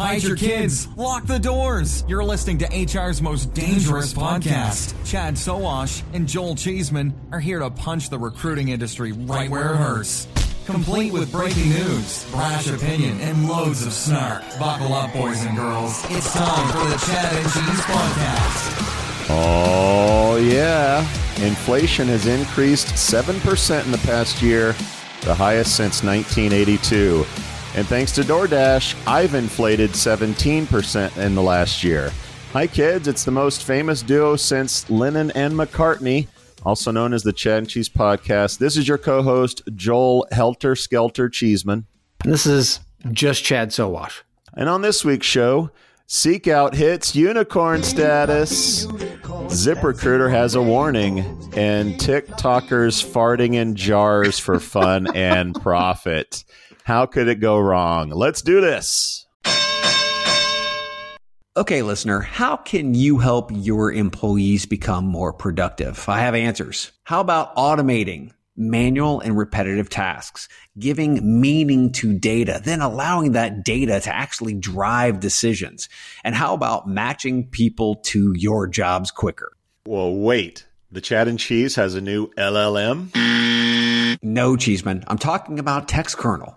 Hide your kids. Lock the doors. You're listening to HR's most dangerous podcast. Chad Sowash and Joel Cheeseman are here to punch the recruiting industry right where it hurts. Complete with breaking news, brash opinion, and loads of snark. Buckle up, boys and girls. It's time for the Chad and Cheese podcast. Oh, yeah. Inflation has increased 7% in the past year, the highest since 1982. And thanks to DoorDash, I've inflated 17% in the last year. Hi, kids. It's the most famous duo since Lennon and McCartney, also known as the Chad and Cheese Podcast. This is your co host, Joel Helter Skelter Cheeseman. And this is just Chad Sowash. And on this week's show, SeekOut hits unicorn status. ZipRecruiter has a warning, and TikTokers farting in jars for fun and profit. How could it go wrong? Let's do this. Okay, listener, how can you help your employees become more productive? I have answers. How about automating manual and repetitive tasks, giving meaning to data, then allowing that data to actually drive decisions? And how about matching people to your jobs quicker? Well, wait. The Chad and Cheese has a new LLM? No, Cheeseman. I'm talking about text TextKernel.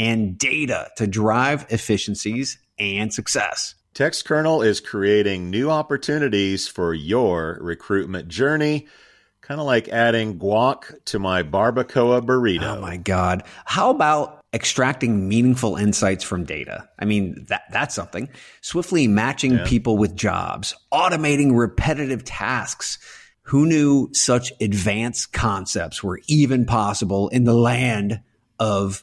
and data to drive efficiencies and success. TextKernel is creating new opportunities for your recruitment journey, kind of like adding guac to my barbacoa burrito. Oh my God. How about extracting meaningful insights from data? I mean, that, that's something. Swiftly matching people with jobs, automating repetitive tasks. Who knew such advanced concepts were even possible in the land of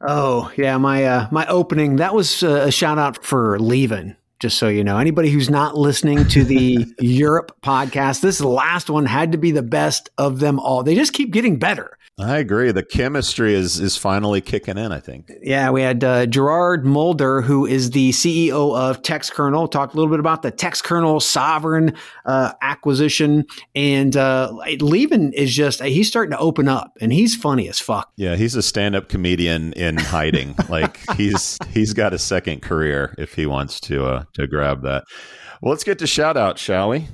Oh yeah, my uh, my opening that was uh, a shout out for leaving. Just so you know, anybody who's not listening to the Europe podcast, this last one had to be the best of them all. They just keep getting better. I agree. The chemistry is is finally kicking in. I think. Yeah, we had uh, Gerard Mulder, who is the CEO of TextKernel, talked a little bit about the TextKernel Sovren uh, acquisition, and uh, Levin is just he's starting to open up, and he's funny as fuck. Yeah, he's a stand up comedian in hiding. like he's he's got a second career if he wants to uh, to grab that. Well, let's get to shout out, shall we?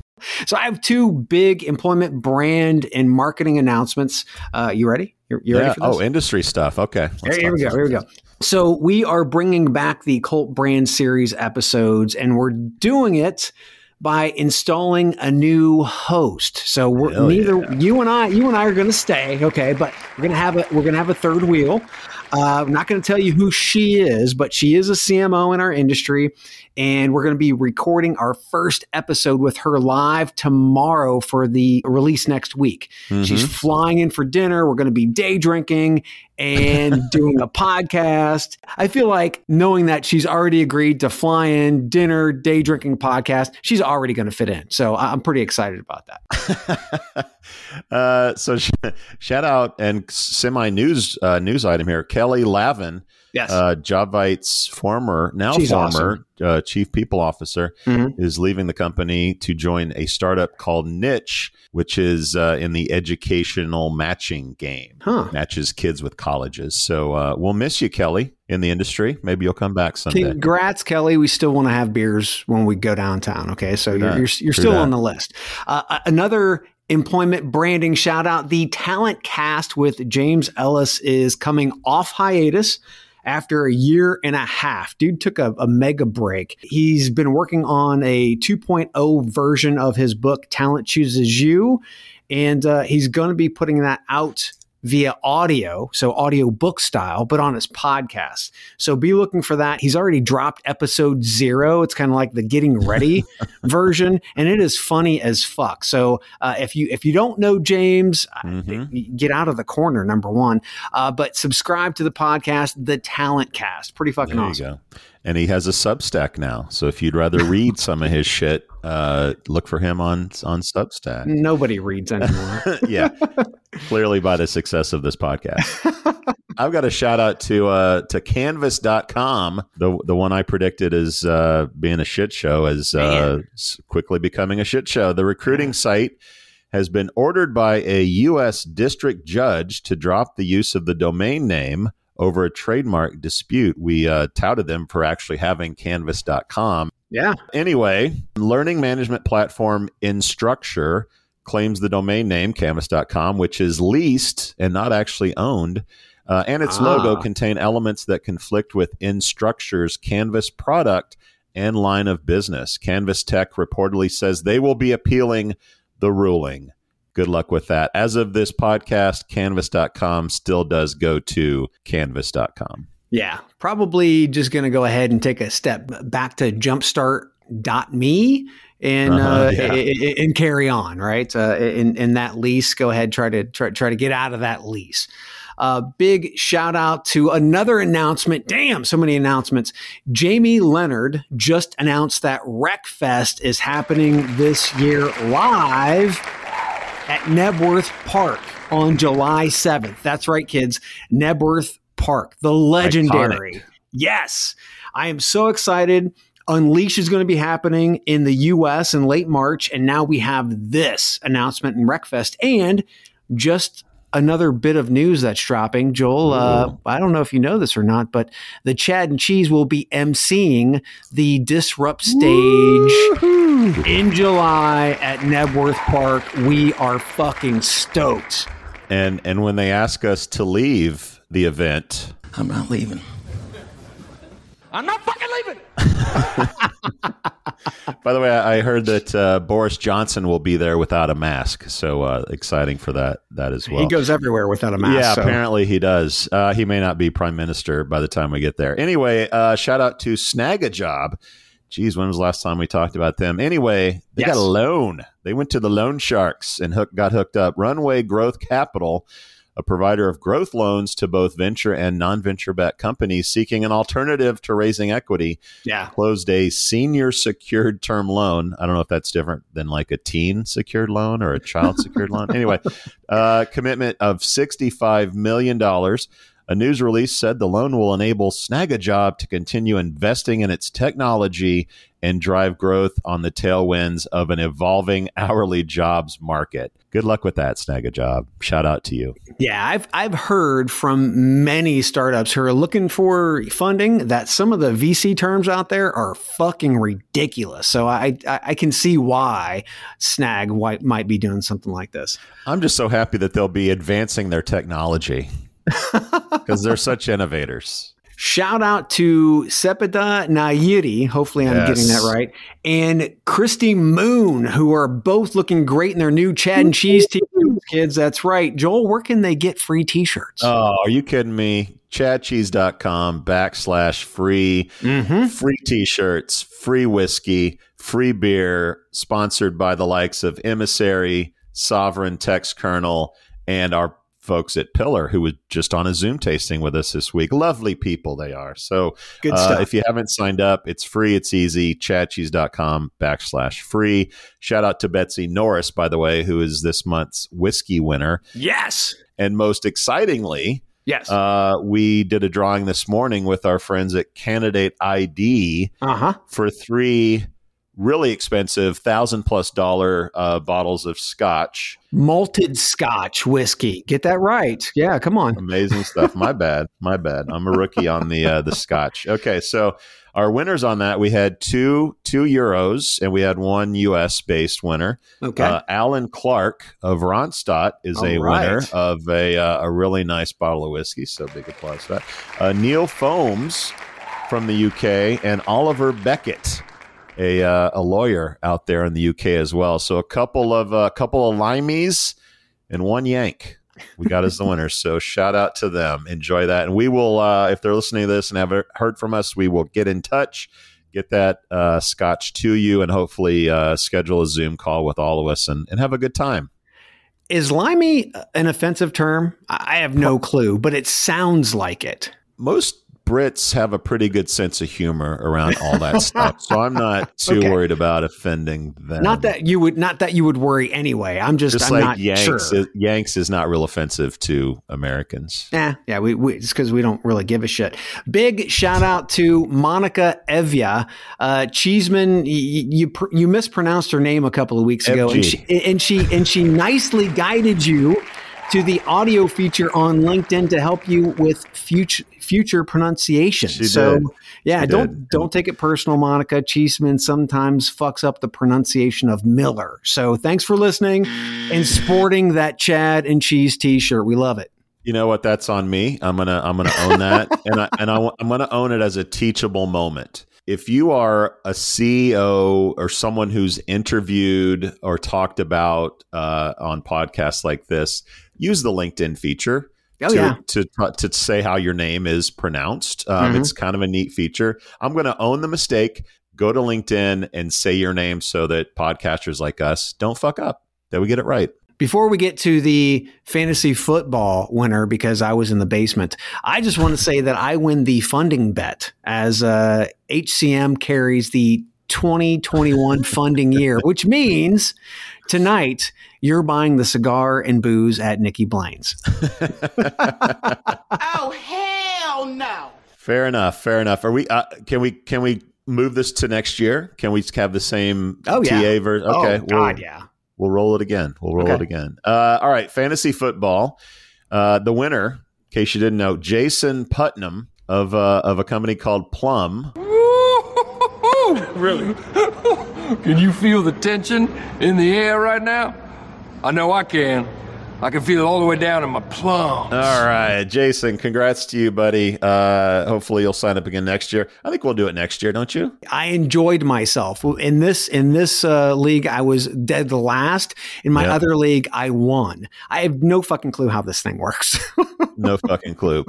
So I have two big employment brand and marketing announcements. Uh, you ready? You're, you ready yeah. for this? Oh, industry stuff. Okay. Here, here we go. Here we go. So we are bringing back the Cult Brand Series episodes, and we're doing it by installing a new host. So we're Hell neither yeah. you and I, you and I are going to stay, okay? But we're going to have a we're going to have a third wheel. Uh, I'm not going to tell you who she is, but she is a CMO in our industry, and we're going to be recording our first episode with her live tomorrow for the release next week. She's flying in for dinner. We're going to be day drinking, and doing a podcast. I feel like knowing that she's already agreed to fly in, dinner, day drinking podcast, she's already going to fit in. So I'm pretty excited about that. uh, so sh- shout out and semi news uh, news item here. Kelly Lavin Yes. Uh, Jobvite's former, now She's former awesome. uh, chief people officer mm-hmm. is leaving the company to join a startup called Niche, which is uh, in the educational matching game. Huh. Matches kids with colleges. So uh, we'll miss you, Kelly, in the industry. Maybe you'll come back someday. Congrats, Kelly. We still want to have beers when we go downtown. Okay. So you're, you're, you're, still that. on the list. Uh, another employment branding shout out the talent cast with James Ellis is coming off hiatus after a year and a half. Dude took a, a mega break. He's been working on a 2.0 version of his book, Talent Chooses You. And uh, he's going to be putting that out via audio, so audio book style, but on his podcast. So be looking for that. He's already dropped episode zero. It's kind of like the getting ready version, and it is funny as fuck. So uh, if you if you don't know James, mm-hmm. get out of the corner. Number one, uh, but subscribe to the podcast, The Talent Cast. Pretty fucking awesome and he has a Substack now. So if you'd rather read some of his shit, uh, look for him on on Substack. Nobody reads anymore. yeah, clearly by the success of this podcast. I've got a shout out to uh, to Canvas.com, the the one I predicted as uh, being a shit show, as uh, quickly becoming a shit show. The recruiting site has been ordered by a U.S. district judge to drop the use of the domain name over a trademark dispute. We uh, touted them for actually having canvas.com. Yeah. Anyway, learning management platform Instructure claims the domain name canvas.com, which is leased and not actually owned. Uh, and its ah. logo contain elements that conflict with Instructure's Canvas product and line of business. Canvas Tech reportedly says they will be appealing the ruling good luck with that. As of this podcast, canvas.com still does go to canvas.com. Yeah, probably just going to go ahead and take a step back to jumpstart.me and uh-huh, uh, yeah. and carry on, right? Uh, in in that lease, go ahead try to try, try to get out of that lease. Uh, big shout out to another announcement. Damn, so many announcements. Jamie Leonard just announced that RecFest is happening this year live at Knebworth Park on July 7th. That's right, kids. Knebworth Park, the legendary. Iconic. Yes. I am so excited. Unleash is going to be happening in the US in late March. And now we have this announcement in RecFest. And just another bit of news that's dropping. Joel, uh, I don't know if you know this or not, but the Chad and Cheese will be emceeing the Disrupt stage Woo-hoo. in July at Knebworth Park. We are fucking stoked. And and when they ask us to leave the event, I'm not leaving. I'm not fucking leaving. By the way, I heard that uh, Boris Johnson will be there without a mask, so uh, exciting for that that as well. He goes everywhere without a mask. Yeah, so. apparently he does. Uh, he may not be prime minister by the time we get there. Anyway, uh, shout out to Snag a Job. Geez, when was the last time we talked about them? Anyway, they yes. got a loan. They went to the loan sharks and hook, got hooked up. Runway Growth Capital a provider of growth loans to both venture and non venture backed companies seeking an alternative to raising equity. Yeah. Closed a senior secured term loan. I don't know if that's different than like a teen secured loan or a child secured loan. Anyway, uh, commitment of $65 million. A news release said the loan will enable Snagajob to continue investing in its technology and drive growth on the tailwinds of an evolving hourly jobs market. Good luck with that, Snag a Job. Shout out to you. Yeah, I've I've heard from many startups who are looking for funding that some of the VC terms out there are fucking ridiculous. So I I, I can see why Snag might be doing something like this. I'm just so happy that they'll be advancing their technology because they're such innovators. Shout out to Sepeda Nayiri, hopefully I'm yes. getting that right, and Christy Moon, who are both looking great in their new Chad and Cheese t-shirts, kids. That's right. Joel, where can they get free t-shirts? Oh, are you kidding me? ChadCheese.com backslash free, mm-hmm. free t-shirts, free whiskey, free beer, sponsored by the likes of Emissary, Sovren Text Kernel, and our folks at Pillar who was just on a Zoom tasting with us this week. Lovely people they are. So Good uh, stuff. if you haven't signed up, it's free. It's easy. Chadcheese.com backslash free. Shout out to Betsy Norris, by the way, who is this month's whiskey winner. yes. And most excitingly, Yes. uh, we did a drawing this morning with our friends at Candidate ID Uh huh. for three really expensive thousand plus dollar uh, bottles of scotch. Malted Scotch whiskey. Get that right. Yeah. Come on. Amazing stuff. My bad. My bad. I'm a rookie on the uh, the scotch. Okay, so our winners on that we had two two euros and we had one U.S. based winner. Okay. Uh, Alan Clark of Ronstadt is a All right. winner of a uh, a really nice bottle of whiskey. So big applause for that. Uh, Neil Foams from the UK and Oliver Beckett. A, uh, a lawyer out there in the UK as well. So a couple of a couple of limeys and one yank we got as the winners. So shout out to them. Enjoy that. And we will, uh, if they're listening to this and haven't heard from us, we will get in touch, get that uh, scotch to you, and hopefully uh, schedule a Zoom call with all of us and, and have a good time. Is limey an offensive term? I have no clue, but it sounds like it. Most Brits have a pretty good sense of humor around all that stuff. So I'm not too Okay. worried about offending them. Not that you would not that you would worry anyway. I'm just, just I'm like not Yanks, sure. is, Yanks is not real offensive to Americans. Yeah, yeah, we, we it's because we don't really give a shit. Big shout out to Monica Evia, uh, Cheeseman. You, you pr- you mispronounced her name a couple of weeks ago, and she and she and she nicely guided you to the audio feature on LinkedIn to help you with future future pronunciation. She so did. yeah, She don't did. don't take it personal, Monica. Cheeseman sometimes fucks up the pronunciation of Miller. So thanks for listening and sporting that Chad and Cheese T-shirt. We love it. You know what? That's on me. I'm gonna I'm gonna own that, and I and I, I'm gonna own it as a teachable moment. If you are a CEO or someone who's interviewed or talked about uh, on podcasts like this, use the LinkedIn feature. Oh, to, yeah. to to say how your name is pronounced. Um, Mhm. It's kind of a neat feature. I'm going to own the mistake. Go to LinkedIn and say your name so that podcasters like us don't fuck up. That we get it right. Before we get to the fantasy football winner, because I was in the basement, I just want to say that I win the funding bet as uh, HCM carries the 2021 funding year, which means tonight you're buying the cigar and booze at Nicky Blaine's. Oh, hell no. Fair enough. Fair enough. Are we? Uh, can we? Can we move this to next year? Can we have the same Oh, yeah. TA version? Okay. oh, God, we'll, yeah. we'll roll it again. We'll roll Okay. it again. Uh, all right. Fantasy football. Uh, the winner, in case you didn't know, Jason Putnam of uh, of a company called Plum. Really? can you feel the tension in the air right now? I know I can. I can feel it all the way down in my plums. All right, Jason. Congrats to you, buddy. Uh, hopefully, you'll sign up again next year. I think we'll do it next year, don't you? I enjoyed myself in this in this uh, league. I was dead last. In my Yeah. other league, I won. I have no fucking clue how this thing works. No fucking clue.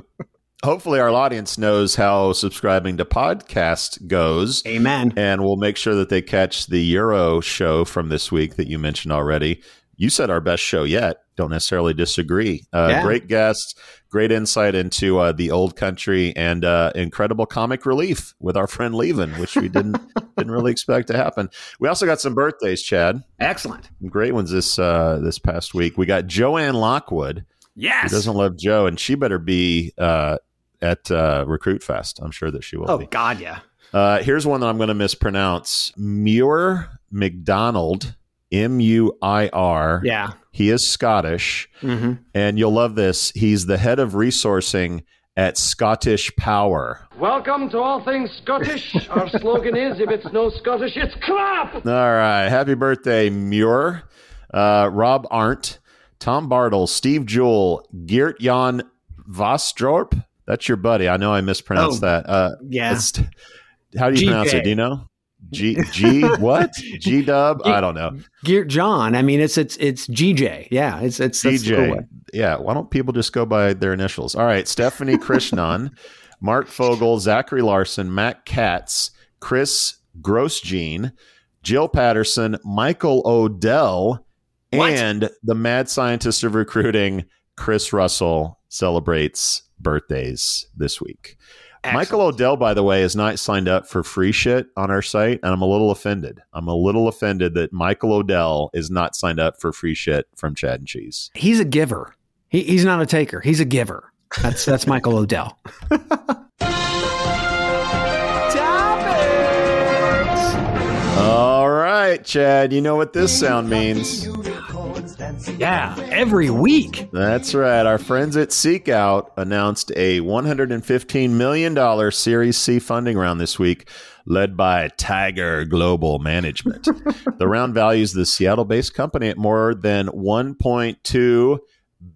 Hopefully, our audience knows how subscribing to podcast goes. Amen. and we'll make sure that they catch the Euro show from this week that you mentioned already. You said our best show yet. Don't necessarily disagree. Uh, Yeah. Great guests, great insight into uh, the old country, and uh, incredible comic relief with our friend Levin, which we didn't didn't really expect to happen. We also got some birthdays, Chad. Excellent. Some great ones this uh, this past week. We got Joanne Lockwood, Yes, who doesn't love Joe, and she better be uh, at uh, Recruit Fest. I'm sure that she will Oh be. God, yeah. Uh, here's one that I'm going to mispronounce. Muir McDonald, M U I R. Yeah. He is Scottish, hmm and you'll love this. He's the head of resourcing at Scottish Power. Welcome to All Things Scottish. Our slogan is if it's no Scottish, it's crap! All right. Happy birthday, Muir. Uh, Rob Arndt, Tom Bartle, Steve Jewell, Geert Jan Vostrop. That's your buddy. I know I mispronounced Oh, that. Uh, yeah. how do you pronounce it? Do you know? G G what? G Dub? I don't know. Geert John. I mean, it's it's it's GJ. Yeah. It's it's that's the way. DJ. Yeah. Why don't people just go by their initials? All right. Stephanie Krishnan, Mark Fogel, Zachary Larson, Matt Katz, Chris Grossjean, Jill Patterson, Michael Odell, What? and the mad scientist of recruiting, Chris Russell celebrates birthdays this week. Excellent. Michael Odell, by the way, is not signed up for free shit on our site, and I'm a little offended. I'm a little offended that Michael Odell is not signed up for free shit from Chad and Cheese. He's a giver. He, he's not a taker. He's a giver. That's that's Michael Odell. All right, Chad. You know what this sound means. Yeah, every week. That's right. Our friends at Seekout announced a $115 million Series C funding round this week, led by Tiger Global Management. the round values the Seattle based company at more than 1.2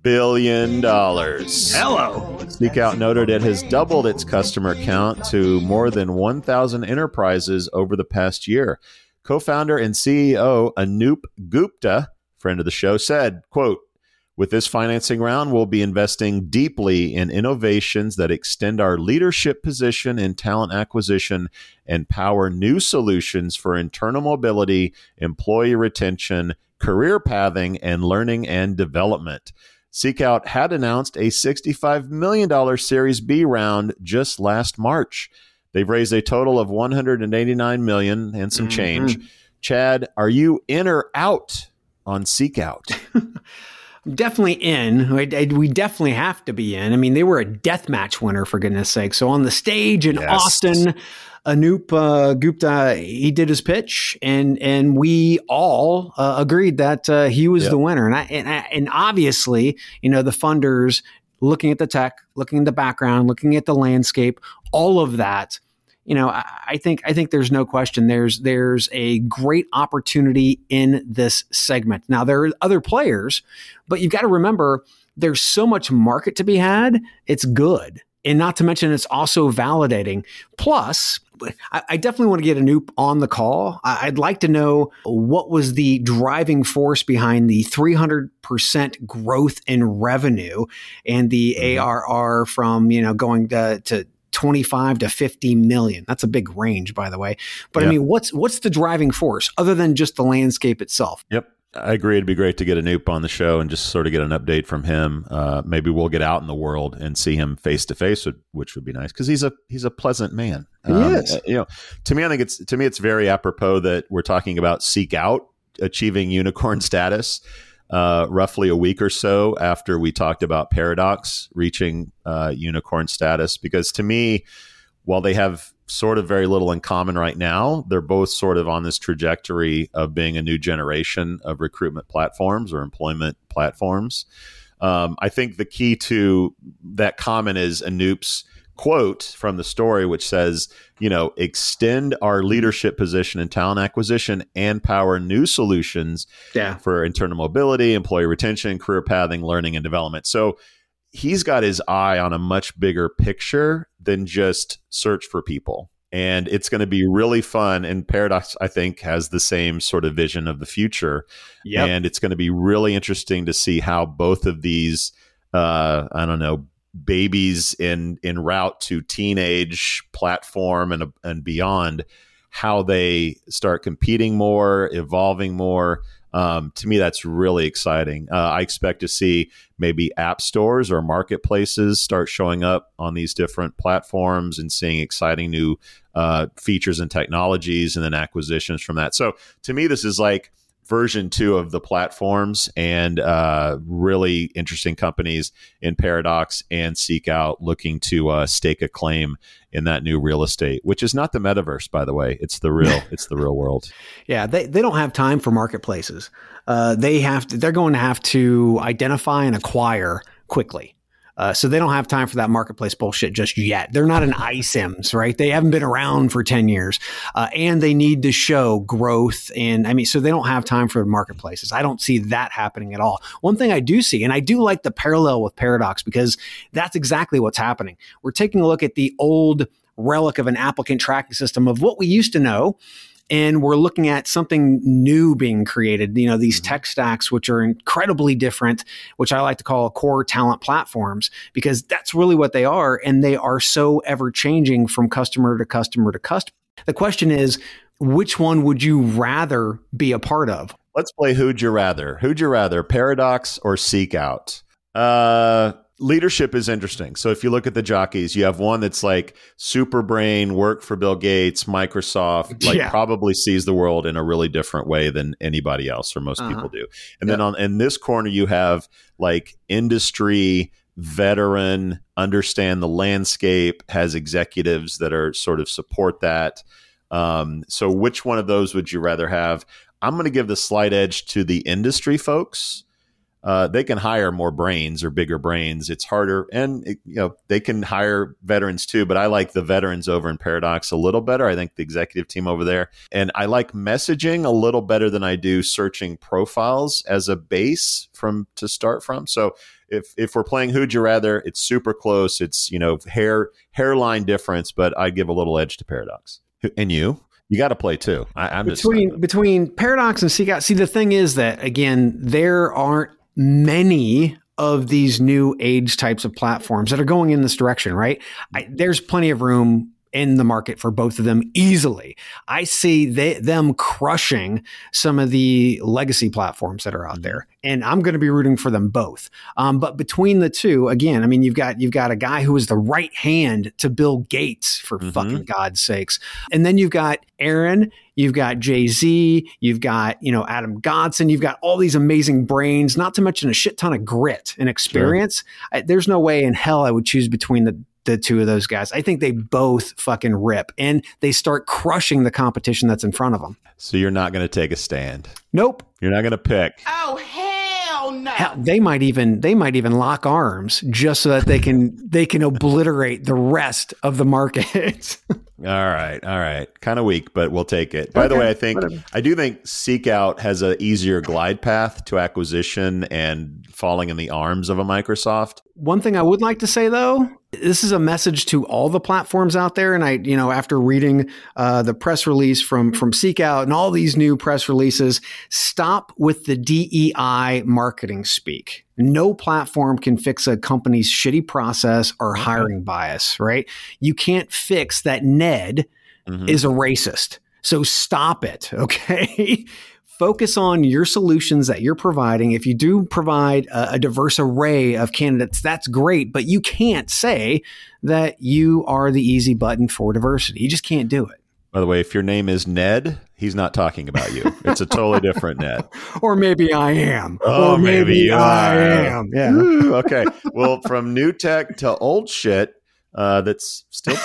billion dollars. Hello. Seekout noted it has doubled its customer count to more than 1,000 enterprises over the past year. Co-founder and CEO Anoop Gupta friend of the show, said, quote, with this financing round, we'll be investing deeply in innovations that extend our leadership position in talent acquisition and power new solutions for internal mobility, employee retention, career pathing, and learning and development. Seekout had announced a $65 million Series B round just last March. They've raised a total of 189 million and some mm-hmm. change. Chad, are you in or out on Seekout? definitely in. We definitely have to be in. I mean, they were a death match winner for goodness sake. So on the stage in yes. Austin, Anoop uh, Gupta he did his pitch, and and we all uh, agreed that uh, he was yep. the winner. And I, and I, and obviously, you know, the funders looking at the tech, looking at the background, looking at the landscape, all of that you know, I, I, think I think there's no question there's there's a great opportunity in this segment. Now there are other players, but you've got to remember there's so much market to be had. It's good. And not to mention, it's also validating. Plus, I, definitely want to get Anoop on the call. I, I'd like to know what was the driving force behind the 300% growth in revenue and the mm-hmm. ARR from, you know, going to, to 25 to 50 million. That's a big range, by the way. But I mean, what's what's the driving force other than just the landscape itself? Yep. I agree. It'd be great to get Anoop on the show and just sort of get an update from him. Uh, maybe we'll get out in the world and see him face to face, which would be nice because he's a he's a pleasant man. Um, yes. You know, to me, I think it's to me it's very apropos that we're talking about SeekOut achieving unicorn status uh, roughly a week or so after we talked about Paradox reaching uh, unicorn status. Because to me, while they have sort of very little in common right now, they're both sort of on this trajectory of being a new generation of recruitment platforms or employment platforms. Um, I think the key to that common is Anoop's quote from the story, which says, you know, extend our leadership position in talent acquisition and power new solutions yeah. for internal mobility, employee retention, career pathing, learning, and development. So he's got his eye on a much bigger picture than just search for people. And it's going to be really fun. And Paradox, I think, has the same sort of vision of the future. Yep. And it's going to be really interesting to see how both of these, uh, I don't know, babies in in route to teenage platform and and beyond how they start competing more evolving more um, to me that's really exciting. Uh, i expect to see maybe app stores or marketplaces start showing up on these different platforms and seeing exciting new uh, features and technologies and then acquisitions from that. So to me this is like version two of the platforms and uh, really interesting companies in Paradox and SeekOut looking to uh, stake a claim in that new real estate, which is not the metaverse, by the way. It's the real, it's the real world. Yeah, they, they don't have time for marketplaces. Uh, they have to, they're going to have to identify and acquire quickly. Uh, so they don't have time for that marketplace bullshit just yet. They're not an iCIMS, right? They haven't been around for 10 years. Uh, and they need to show growth. And I mean, so they don't have time for marketplaces. I don't see that happening at all. One thing I do see, and I do like the parallel with Paradox because that's exactly what's happening. We're taking a look at the old relic of an applicant tracking system of what we used to know and we're looking at something new being created you know these mm-hmm. tech stacks which are incredibly different which i like to call core talent platforms because that's really what they are and they are so ever changing from customer to customer to customer the question is which one would you rather be a part of? Let's play who'd you rather? Who'd you rather paradox or Seekout Uh, leadership is interesting. So if you look at the jockeys, you have one that's like super brain, work for Bill Gates, Microsoft, like Yeah. probably sees the world in a really different way than anybody else or most Uh-huh. people do. And then on in this corner you have like industry veteran, understand the landscape, has executives that are sort of support that. Um, so which one of those would you rather have? I'm going to give the slight edge to the industry folks uh, they can hire more brains or bigger brains. It's harder, and it, you know they can hire veterans too. But I like the veterans over in Paradox a little better. I think the executive team over there, and I like messaging a little better than I do searching profiles as a base from to start from. So if if we're playing Who'd You Rather, it's super close. It's you know hair hairline difference, but I give a little edge to Paradox. And you, you got to play too. I, I'm just between between Paradox and SeekOut. See, the thing is that again, there aren't many of these new age types of platforms that are going in this direction, right? I, there's plenty of room in the market for both of them easily. I see they, them crushing some of the legacy platforms that are out there, and I'm going to be rooting for them both. Um, but between the two, again, I mean, you've got you've got a guy who is the right hand to Bill Gates for fucking God's sakes, and then you've got Aaron, you've got Jay Z, you've got you know Adam Godson, you've got all these amazing brains, not to mention a shit ton of grit and experience. I, there's no way in hell I would choose between the the two of those guys. I think they both fucking rip and they start crushing the competition that's in front of them. so you're not going to take a stand. Nope. You're not going to pick. Oh, hell no. Hell, they might even they might even lock arms just so that they can they can obliterate the rest of the market. All right, all right. Kind of weak, but we'll take it. By the way, I think whatever. I do think SeekOut has a easier glide path to acquisition and falling in the arms of a Microsoft. One thing I would like to say though, this is a message to all the platforms out there. And I, you know, after reading uh, the press release from from SeekOut and all these new press releases, stop with the DEI marketing speak. No platform can fix a company's shitty process or hiring bias, right? You can't fix that Ned Mhm. is a racist. So stop it, okay? Focus on your solutions that you're providing. If you do provide a, a diverse array of candidates, that's great, but you can't say that you are the easy button for diversity. You just can't do it. By the way, if your name is Ned, he's not talking about you. It's a totally different Ned. Or maybe I am. Oh, or maybe you I am. Yeah. Woo, okay. Well, from new tech to old shit, uh, that's still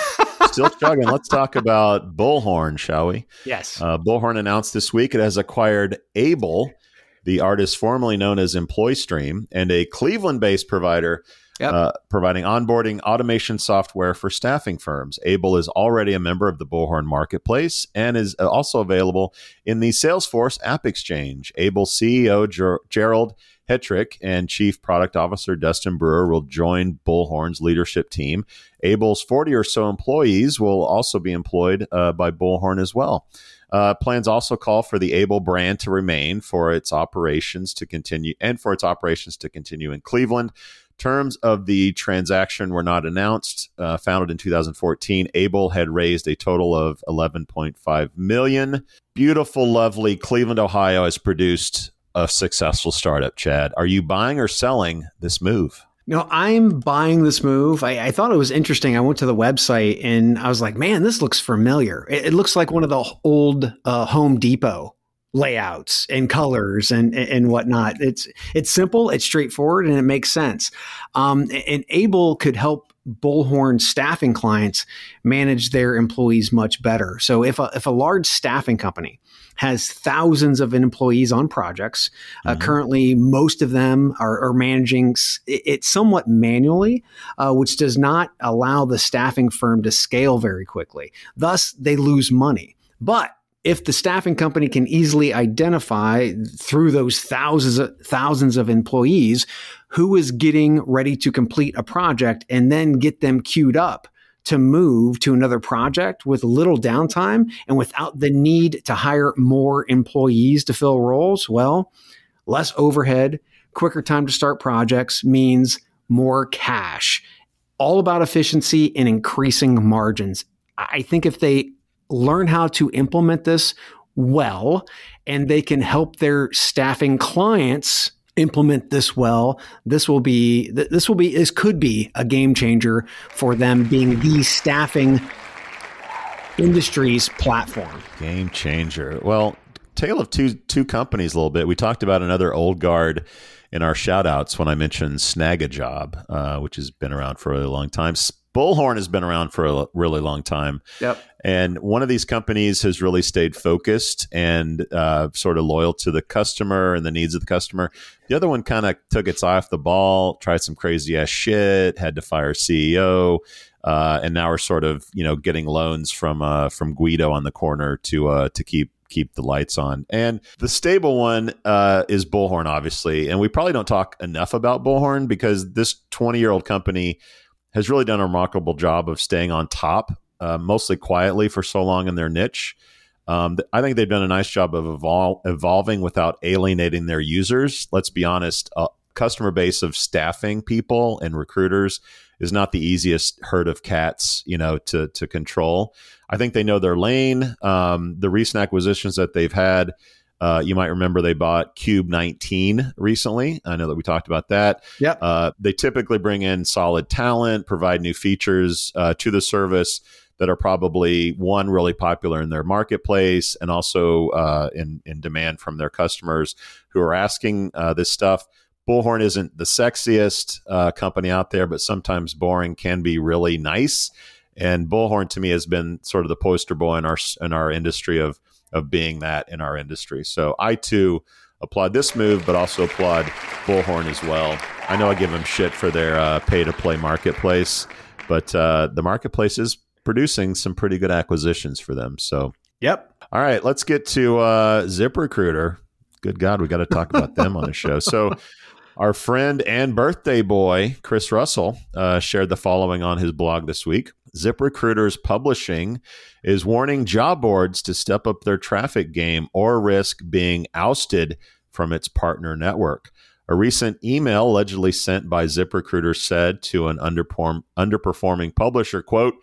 still chugging. Let's talk about Bullhorn, shall we? Yes. Uh, Bullhorn announced this week it has acquired Able, the artist formerly known as EmployStream, and a Cleveland-based provider Yep. uh, providing onboarding automation software for staffing firms. Able is already a member of the Bullhorn Marketplace and is uh, also available in the Salesforce App Exchange. Able CEO Ger- Gerald Hetrick and Chief Product Officer Dustin Brewer will join Bullhorn's leadership team. Able's 40 or so employees will also be employed uh, by Bullhorn as well. Uh, plans also call for the Able brand to remain for its operations to continue and for its operations to continue in Cleveland. Terms of the transaction were not announced. Uh, founded in 2014, Able had raised a total of 11.5 million. Beautiful, lovely Cleveland, Ohio has produced a successful startup. Chad, are you buying or selling this move? No, I'm buying this move. I, I thought it was interesting. I went to the website and I was like, man, this looks familiar. It, it looks like one of the old uh, Home Depot layouts and colors and and whatnot. It's it's simple, it's straightforward, and it makes sense. Um, and Able could help Bullhorn staffing clients manage their employees much better. So if a, if a large staffing company has thousands of employees on projects. Uh, Mhm. currently, most of them are, are managing it it somewhat manually, uh, which does not allow the staffing firm to scale very quickly. Thus, they lose money. But if the staffing company can easily identify through those thousands of, thousands of employees who is getting ready to complete a project and then get them queued up to move to another project with little downtime and without the need to hire more employees to fill roles, well, less overhead, quicker time to start projects means more cash. All about efficiency and increasing margins. I think if they learn how to implement this well and they can help their staffing clients implement this well, this will be this will be this could be a game changer for them being the staffing industry's platform. Game changer. Well, tale of two two companies a little bit. We talked about another old guard in our shout outs when I mentioned snag Snagajob, uh, which has been around for a really long time. Bullhorn has been around for a really long time. Yep. And one of these companies has really stayed focused and uh, sort of loyal to the customer and the needs of the customer. The other one kind of took its eye off the ball, tried some crazy ass shit, had to fire CEO, uh, and now we're sort of you know getting loans from uh, from Guido on the corner to uh, to keep keep the lights on. And the stable one uh, is Bullhorn, obviously. And we probably don't talk enough about Bullhorn because this 20 year old company has really done a remarkable job of staying on top, uh, mostly quietly for so long in their niche. Um, I think they've done a nice job of evol- evolving without alienating their users. Let's be honest, a customer base of staffing people and recruiters is not the easiest herd of cats, you know, to to control. I think they know their lane. Um, the recent acquisitions that they've had uh, you might remember they bought Cube 19 recently. I know that we talked about that. Yeah. Uh, they typically bring in solid talent, provide new features uh, to the service that are probably one really popular in their marketplace and also uh, in in demand from their customers who are asking uh, this stuff. Bullhorn isn't the sexiest uh, company out there, but sometimes boring can be really nice. And Bullhorn to me has been sort of the poster boy in our in our industry of of being that in our industry. So I too applaud this move, but also applaud Bullhorn as well. I know I give them shit for their uh, pay to play marketplace, but uh, the marketplace is producing some pretty good acquisitions for them. So, yep. All right, let's get to uh, ZipRecruiter. Good God, we got to talk about them on the show. So, our friend and birthday boy, Chris Russell, uh, shared the following on his blog this week. ZipRecruiter's publishing is warning job boards to step up their traffic game or risk being ousted from its partner network. A recent email allegedly sent by ZipRecruiter said to an underperform, underperforming publisher, quote,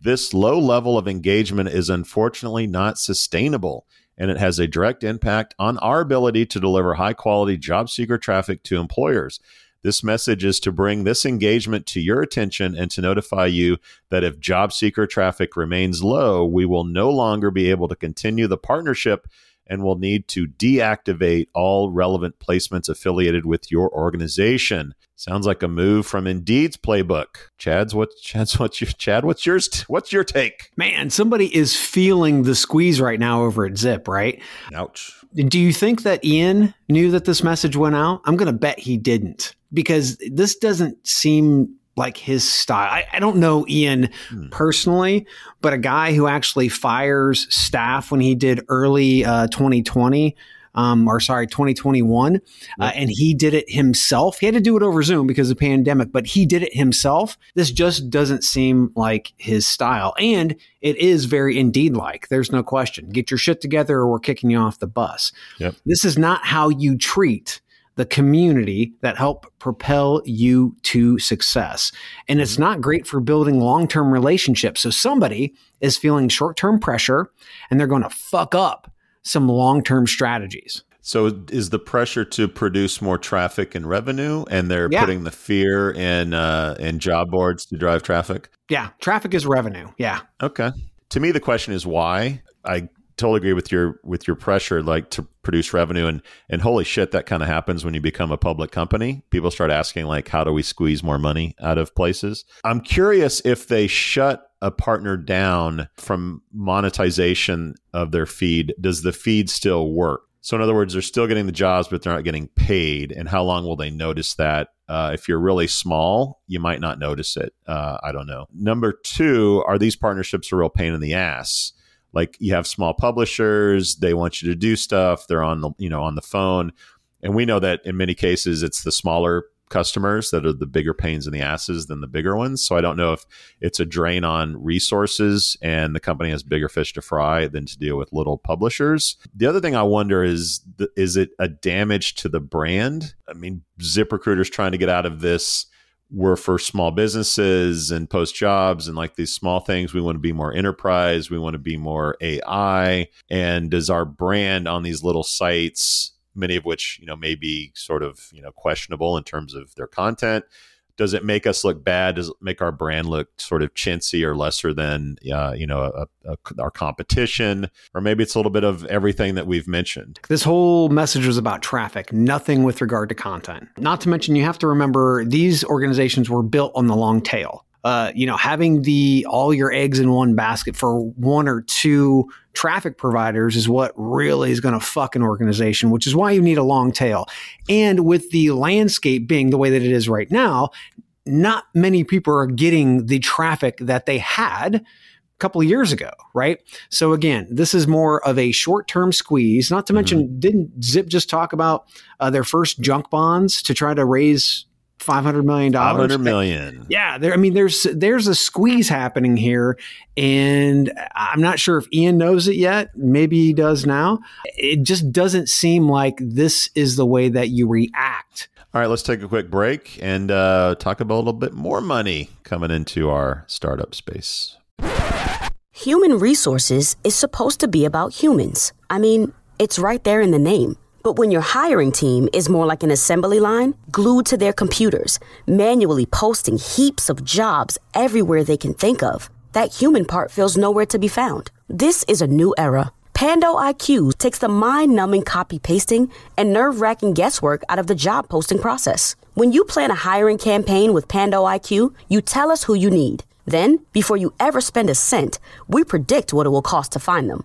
this low level of engagement is unfortunately not sustainable and it has a direct impact on our ability to deliver high quality job seeker traffic to employers. This message is to bring this engagement to your attention and to notify you that if job seeker traffic remains low, we will no longer be able to continue the partnership and will need to deactivate all relevant placements affiliated with your organization. Sounds like a move from Indeed's playbook. Chad's what Chad's what's your Chad, what's yours what's your take? Man, somebody is feeling the squeeze right now over at Zip, right? Ouch. Do you think that Ian knew that this message went out? I'm going to bet he didn't because this doesn't seem like his style. I, I don't know Ian hmm. personally, but a guy who actually fires staff when he did early uh, 2020. Um, or sorry, 2021. Uh, yep. Uh, and he did it himself. He had to do it over Zoom because of the pandemic, but he did it himself. This just doesn't seem like his style. And it is very indeed like. There's no question. Get your shit together or we're kicking you off the bus. Yep. This is not how you treat the community that help propel you to success. And it's mm-hmm. not great for building long term relationships. So somebody is feeling short term pressure and they're going to fuck up some long term strategies. So is the pressure to produce more traffic and revenue, and they're yeah. putting the fear in uh, in job boards to drive traffic? Yeah, traffic is revenue. Yeah. Okay. To me, the question is why. I totally agree with your with your pressure like to produce revenue. And and holy shit that kind of happens when you become a public company. People start asking like how do we squeeze more money out of places? I'm curious if they shut a partner down from monetization of their feed does the feed still work? So in other words they're still getting the jobs but they're not getting paid. And how long will they notice that? Uh, if you're really small you might not notice it. Uh, i don't know. Number two are these partnerships a real pain in the ass like you have small publishers they want you to do stuff they're on the you know on the phone. And we know that in many cases it's the smaller customers that are the bigger pains in the asses than the bigger ones. So i don't know if it's a drain on resources and the company has bigger fish to fry than to deal with little publishers. The other thing i wonder is is it a damage to the brand? I mean ziprecruiter's trying to get out of this we're for small businesses and post jobs and like these small things. We want to be more enterprise. We want to be more AI. And does our brand on these little sites many of which you know may be sort of you know questionable in terms of their content does it make us look bad? Does it make our brand look sort of chintzy or lesser than uh, you know a, a, our competition? Or maybe it's a little bit of everything that we've mentioned. This whole message was about traffic, nothing with regard to content. Not to mention, you have to remember these organizations were built on the long tail uh, you know, having the all your eggs in one basket for one or two traffic providers is what really is going to fuck an organization, which is why you need a long tail. And with the landscape being the way that it is right now, not many people are getting the traffic that they had a couple of years ago, right? So again, this is more of a short-term squeeze. Not to mention, mm-hmm. didn't Zip just talk about uh, their first junk bonds to try to raise five hundred million dollars. Five hundred million. Yeah, there. I mean, there's there's a squeeze happening here, and I'm not sure if Ian knows it yet. Maybe he does now. It just doesn't seem like this is the way that you react. All right, let's take a quick break and uh, talk about a little bit more money coming into our startup space. Human resources is supposed to be about humans. I mean, it's right there in the name. But when your hiring team is more like an assembly line, glued to their computers, manually posting heaps of jobs everywhere they can think of, that human part feels nowhere to be found. This is a new era. Pando IQ takes the mind numbing copy pasting and nerve wracking guesswork out of the job posting process. When you plan a hiring campaign with Pando IQ, you tell us who you need. Then, before you ever spend a cent, we predict what it will cost to find them.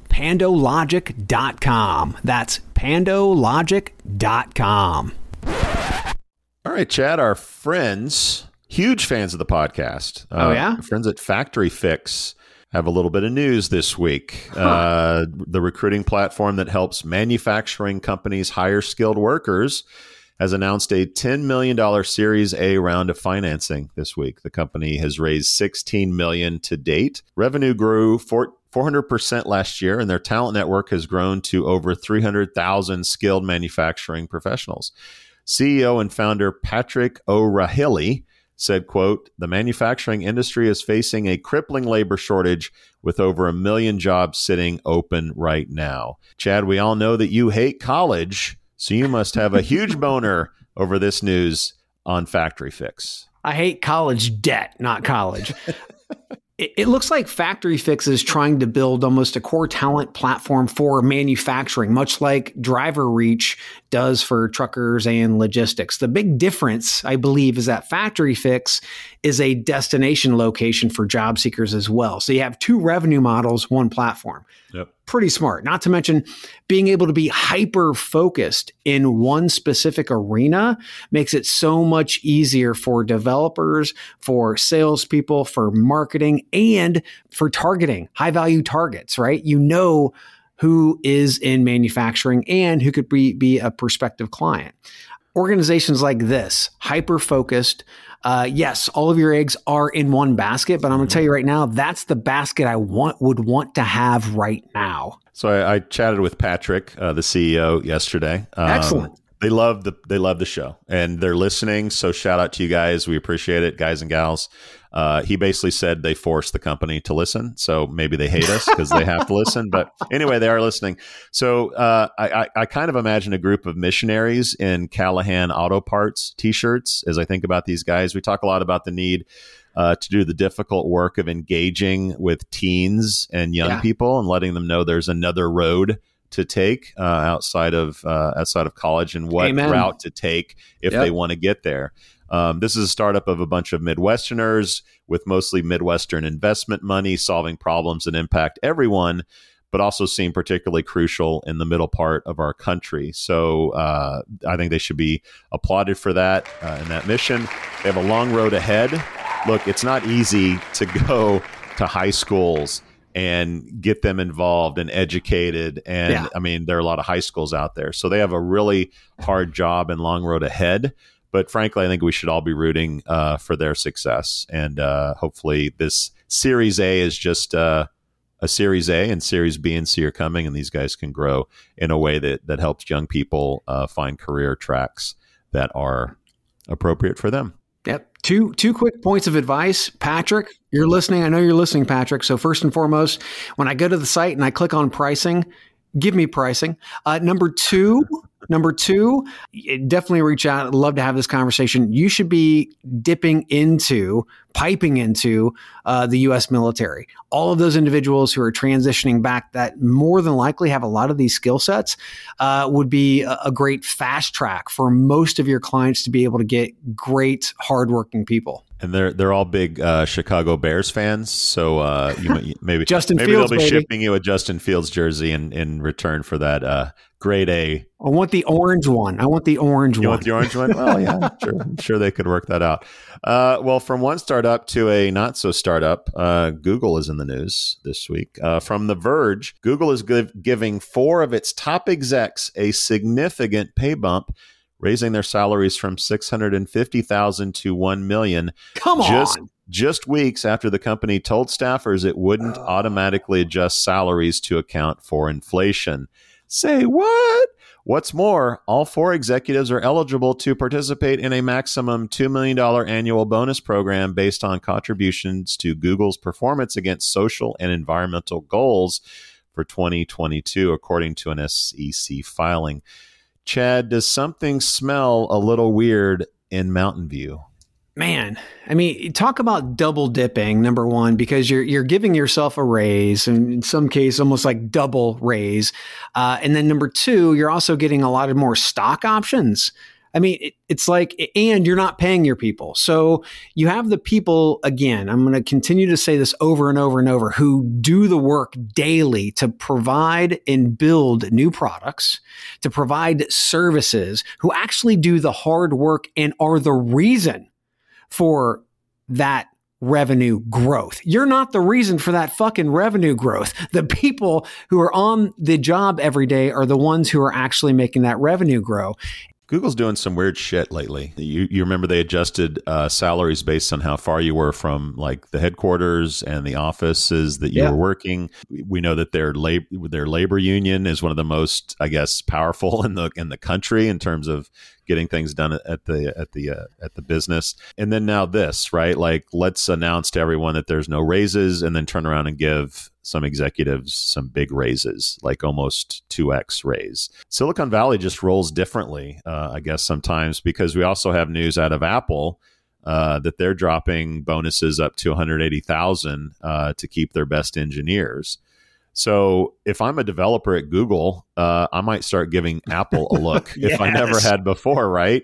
pandologic.com. That's pandologic.com. All right, Chad, our friends, huge fans of the podcast. Uh, oh, yeah? Friends at FactoryFix have a little bit of news this week. Huh. Uh, the recruiting platform that helps manufacturing companies hire skilled workers has announced a $10 million Series A round of financing this week. The company has raised $16 million to date. Revenue grew 4, 400% last year, and their talent network has grown to over 300,000 skilled manufacturing professionals. CEO and founder Patrick O'Rahilly said, quote, the manufacturing industry is facing a crippling labor shortage with over a million jobs sitting open right now. Chad, we all know that you hate college, so you must have a huge boner over this news on FactoryFix. I hate college debt, not college. it looks like FactoryFix is trying to build almost a core talent platform for manufacturing, much like DriverReach does for truckers and logistics. The big difference, I believe, is that FactoryFix is a destination location for job seekers as well. So you have two revenue models, one platform. Yep pretty smart. Not to mention being able to be hyper focused in one specific arena makes it so much easier for developers, for salespeople, for marketing, and for targeting high value targets, right? You know who is in manufacturing and who could be, be a prospective client. Organizations like this, hyper focused, uh, yes, all of your eggs are in one basket, but I'm going to tell you right now, that's the basket I want would want to have right now. So I, I chatted with Patrick, uh, the CEO, yesterday. Um, Excellent. They love the they love the show and they're listening. So shout out to you guys. We appreciate it, guys and gals. Uh, he basically said they forced the company to listen, so maybe they hate us because they have to listen. But anyway, they are listening. So uh, I, I, I, kind of imagine a group of missionaries in Callahan Auto Parts T-shirts. As I think about these guys, we talk a lot about the need uh, to do the difficult work of engaging with teens and young yeah. people and letting them know there's another road to take uh, outside of uh, outside of college and what Amen. route to take if yep. they want to get there. Um, this is a startup of a bunch of Midwesterners with mostly Midwestern investment money, solving problems that impact everyone, but also seem particularly crucial in the middle part of our country. So uh, I think they should be applauded for that uh, and that mission. They have a long road ahead. Look, it's not easy to go to high schools and get them involved and educated. And yeah. I mean, there are a lot of high schools out there. So they have a really hard job and long road ahead But frankly, I think we should all be rooting uh, for their success, and uh, hopefully, this Series A is just uh, a Series A, and Series B and C are coming, and these guys can grow in a way that that helps young people uh, find career tracks that are appropriate for them. Yep. Two two quick points of advice, Patrick. You're listening. I know you're listening, Patrick. So first and foremost, when I go to the site and I click on pricing, give me pricing. Uh, number two, number two, definitely reach out. I'd love to have this conversation. You should be dipping into, piping into uh, the U.S. military. All of those individuals who are transitioning back that more than likely have a lot of these skill sets uh, would be a, a great fast track for most of your clients to be able to get great, hardworking people and they're they're all big uh, Chicago Bears fans. So uh, you, maybe Justin maybe Fields, they'll be baby. shipping you a Justin Fields jersey in, in return for that uh, grade A. I want the orange one. I want the orange You one. You want the orange one? Well, yeah, sure. I'm sure they could work that out. Uh, well, from one startup to a not so startup, uh, Google is in the news this week. Uh, from The Verge, Google is give, giving four of its top execs a significant pay bump raising their salaries from 650,000 to 1 million Come just on. just weeks after the company told staffers it wouldn't automatically adjust salaries to account for inflation. Say what? What's more, all four executives are eligible to participate in a maximum $2 million annual bonus program based on contributions to Google's performance against social and environmental goals for 2022, according to an SEC filing. Chad, does something smell a little weird in Mountain View? Man, I mean, talk about double dipping. Number one, because you're you're giving yourself a raise, and in some case, almost like double raise. Uh, and then number two, you're also getting a lot of more stock options. I mean, it, it's like, and you're not paying your people. So you have the people, again, I'm going to continue to say this over and over and over, who do the work daily to provide and build new products, to provide services, who actually do the hard work and are the reason for that revenue growth. You're not the reason for that fucking revenue growth. The people who are on the job every day are the ones who are actually making that revenue grow. Google's doing some weird shit lately. You, you remember they adjusted uh, salaries based on how far you were from like the headquarters and the offices that you Yeah. were working. We know that their lab, their labor union is one of the most, I guess, powerful in the in the country in terms of getting things done at the at the uh, at the business. And then now this, right? Like let's announce to everyone that there's no raises, and then turn around and give some executives some big raises, like almost 2x raise. Silicon Valley just rolls differently, uh, I guess, sometimes because we also have news out of Apple uh, that they're dropping bonuses up to 180,000 uh, to keep their best engineers. So if I'm a developer at Google, uh, I might start giving Apple a look if I never had before, right?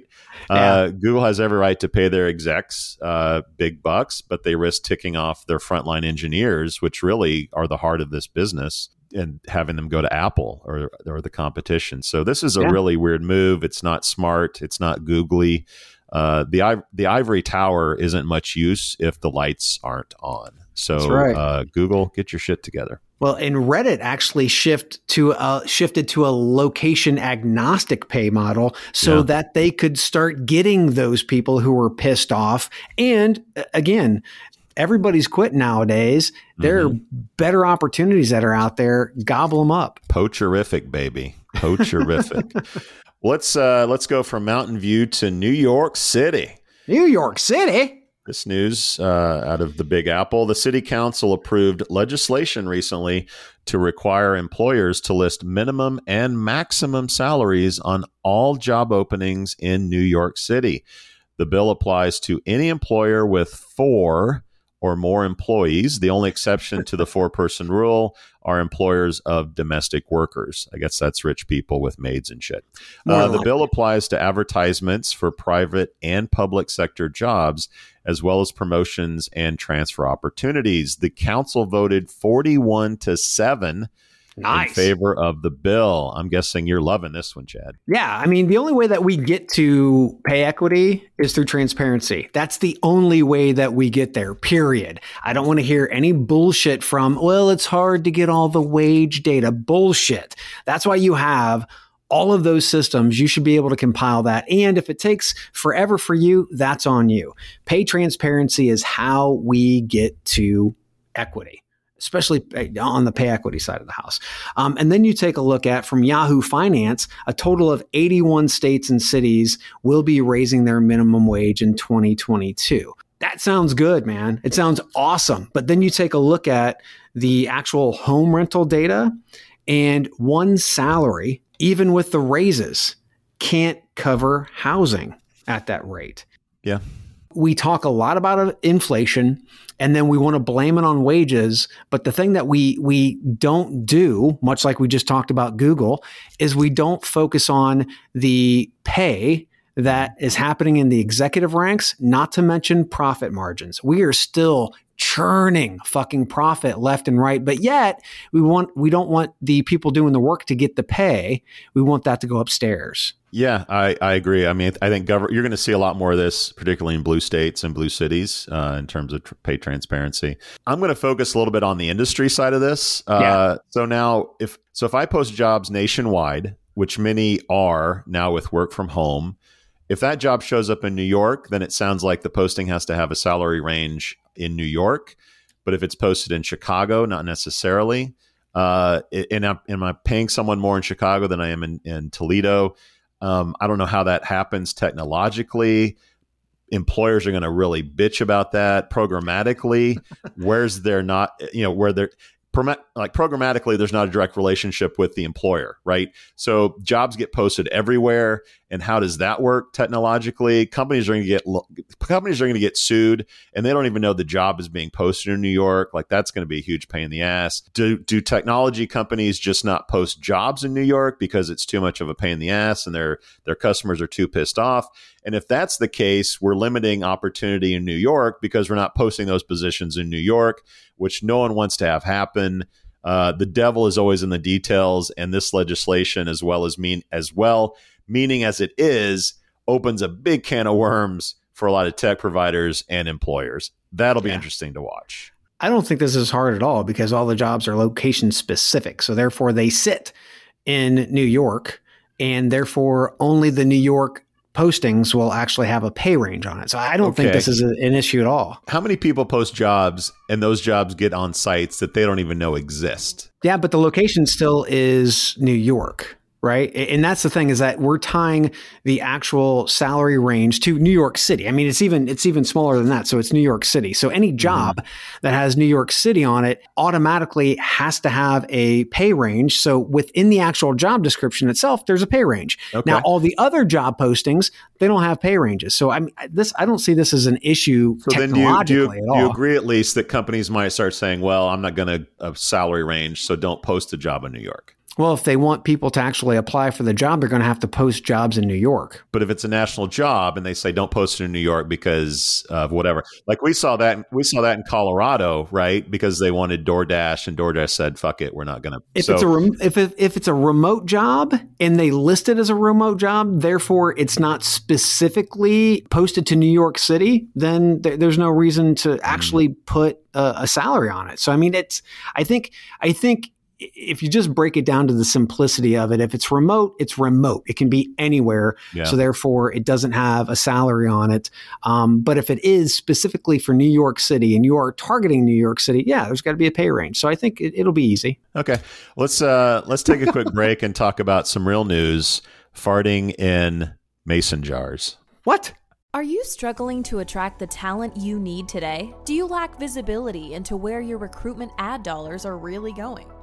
Uh, Google has every right to pay their execs uh, big bucks, but they risk ticking off their frontline engineers, which really are the heart of this business, and having them go to Apple or or the competition. So this is a Yeah. really weird move. It's not smart. It's not googly. Uh, the the ivory tower isn't much use if the lights aren't on. So right. uh, Google, get your shit together. Well, and Reddit actually shift to uh, shifted to a location agnostic pay model so Yeah. that they could start getting those people who were pissed off. And again, everybody's quit nowadays. There are better opportunities that are out there. Gobble them up. Poacherific, baby. Poacherific. let's uh, let's go from Mountain View to New York City. New York City. This news uh, out of the Big Apple. The city council approved legislation recently to require employers to list minimum and maximum salaries on all job openings in New York City. The bill applies to any employer with four or more employees. The only exception to the four person rule are employers of domestic workers. I guess that's rich people with maids and shit. Uh, the bill applies to advertisements for private and public sector jobs, as well as promotions and transfer opportunities. The council voted 41 to 7 in favor of the bill. I'm guessing you're loving this one, Chad. Yeah, I mean, the only way that we get to pay equity is through transparency. That's the only way that we get there, period. I don't want to hear any bullshit from, well, it's hard to get all the wage data. Bullshit. That's why you have all of those systems, you should be able to compile that. And if it takes forever for you, that's on you. Pay transparency is how we get to equity especially uh, on the pay equity side of the house. Um, and then you take a look at from Yahoo Finance, a total of 81 states and cities will be raising their minimum wage in 2022. That sounds good, man. It sounds awesome. But then you take a look at the actual home rental data, and one salary, even with the raises, can't cover housing at that rate. Yeah. We talk a lot about inflation and then we want to blame it on wages. But the thing that we we don't do, much like we just talked about Google, is we don't focus on the pay that is happening in the executive ranks, not to mention profit margins. We are still churning fucking profit left and right, but yet we want we don't want the people doing the work to get the pay. We want that to go upstairs. Yeah, I, I agree. I mean, I think gov- you're going to see a lot more of this, particularly in blue states and blue cities, uh, in terms of tr- pay transparency. I'm going to focus a little bit on the industry side of this. Uh, yeah. So now, if so, if I post jobs nationwide, which many are now with work from home, if that job shows up in New York, then it sounds like the posting has to have a salary range in New York. But if it's posted in Chicago, not necessarily. Uh, and I'm, am I paying someone more in Chicago than I am in, in Toledo? Um, I don't know how that happens technologically. Employers are going to really bitch about that programmatically. Where's there not, you know, where there like programmatically there's not a direct relationship with the employer right? So jobs get posted everywhere and how does that work technologically? Companies are going to get companies are going to get sued and they don't even know the job is being posted in new york. Like that's going to be a huge pain in the ass. Do, do technology companies just not post jobs in new york because it's too much of a pain in the ass and their their customers are too pissed off? And if that's the case we're limiting opportunity in new york because we're not posting those positions in new york which no one wants to have happen. Uh, the devil is always in the details, and this legislation, as well as mean as well, meaning as it is, opens a big can of worms for a lot of tech providers and employers. That'll be yeah. interesting to watch. I don't think this is hard at all because all the jobs are location specific. So therefore they sit in New York and therefore only the New York postings will actually have a pay range on it. So I don't okay. think this is a, an issue at all. How many people post jobs and those jobs get on sites that they don't even know exist? Yeah, but the location still is New York right? And that's the thing is that we're tying the actual salary range to New York City. I mean, it's even it's even smaller than that. So it's New York City. So any mm-hmm. job mm-hmm. that has New York City on it automatically has to have a pay range. So within the actual job description itself, there's a pay range. Okay. Now, all the other job postings, they don't have pay ranges. So I mean, this I don't see this as an issue so technologically then do you, do you, do you agree at least that companies might start saying, "Well, I'm not going to a salary range, so don't post a job in New York." Well, if they want people to actually apply for the job, they're going to have to post jobs in New York. But if it's a national job and they say don't post it in New York because of whatever, like we saw that we saw that in Colorado, right? Because they wanted DoorDash and DoorDash said, "Fuck it, we're not going to." If so, it's a rem- if it, if it's a remote job and they list it as a remote job, therefore it's not specifically posted to New York City, then th- there's no reason to hmm. actually put a, a salary on it. So I mean, it's I think I think if you just break it down to the simplicity of it, if it's remote, it's remote. It can be anywhere. Yeah. So therefore, it doesn't have a salary on it. Um, but if it is specifically for New York City and you are targeting New York City, yeah, there's got to be a pay range. So I think it, will be easy. Okay, let's uh, let's take a quick break and talk about some real news: farting in mason jars. What? Are you struggling to attract the talent you need today? Do you lack visibility into where your recruitment ad dollars are really going?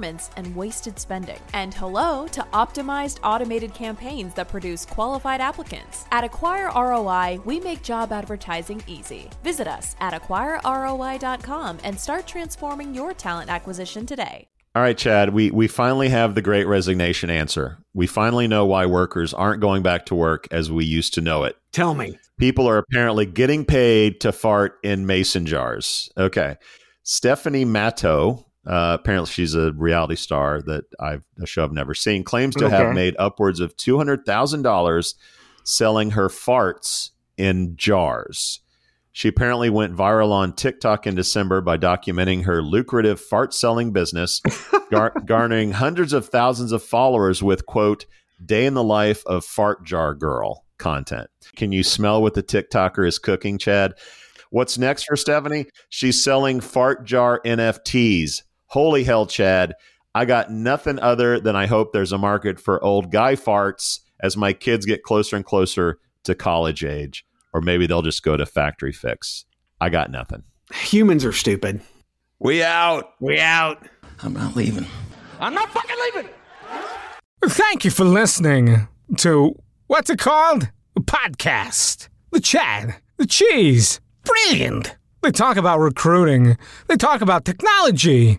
performance and wasted spending. And hello to optimized automated campaigns that produce qualified applicants. At Acquire ROI, we make job advertising easy. Visit us at acquireroi.com and start transforming your talent acquisition today. All right, Chad, we, we finally have the great resignation answer. We finally know why workers aren't going back to work as we used to know it. Tell me. People are apparently getting paid to fart in mason jars. Okay. Stephanie Matto, uh, apparently she's a reality star that I've a show I've never seen, claims to Okay. have made upwards of two hundred thousand dollars selling her farts in jars. She apparently went viral on TikTok in December by documenting her lucrative fart selling business, gar- garnering hundreds of thousands of followers with quote "day in the life of fart jar girl" content. Can you smell what the TikToker is cooking, Chad? What's next for Stephanie? She's selling fart jar NFTs. Holy hell, Chad. I got nothing other than I hope there's a market for old guy farts as my kids get closer and closer to college age. Or maybe they'll just go to FactoryFix. I got nothing. Humans are stupid. We out. We out. I'm not leaving. I'm not fucking leaving. Thank you for listening to what's it called? A podcast. The Chad. The Cheese. Brilliant. They talk about recruiting. They talk about technology.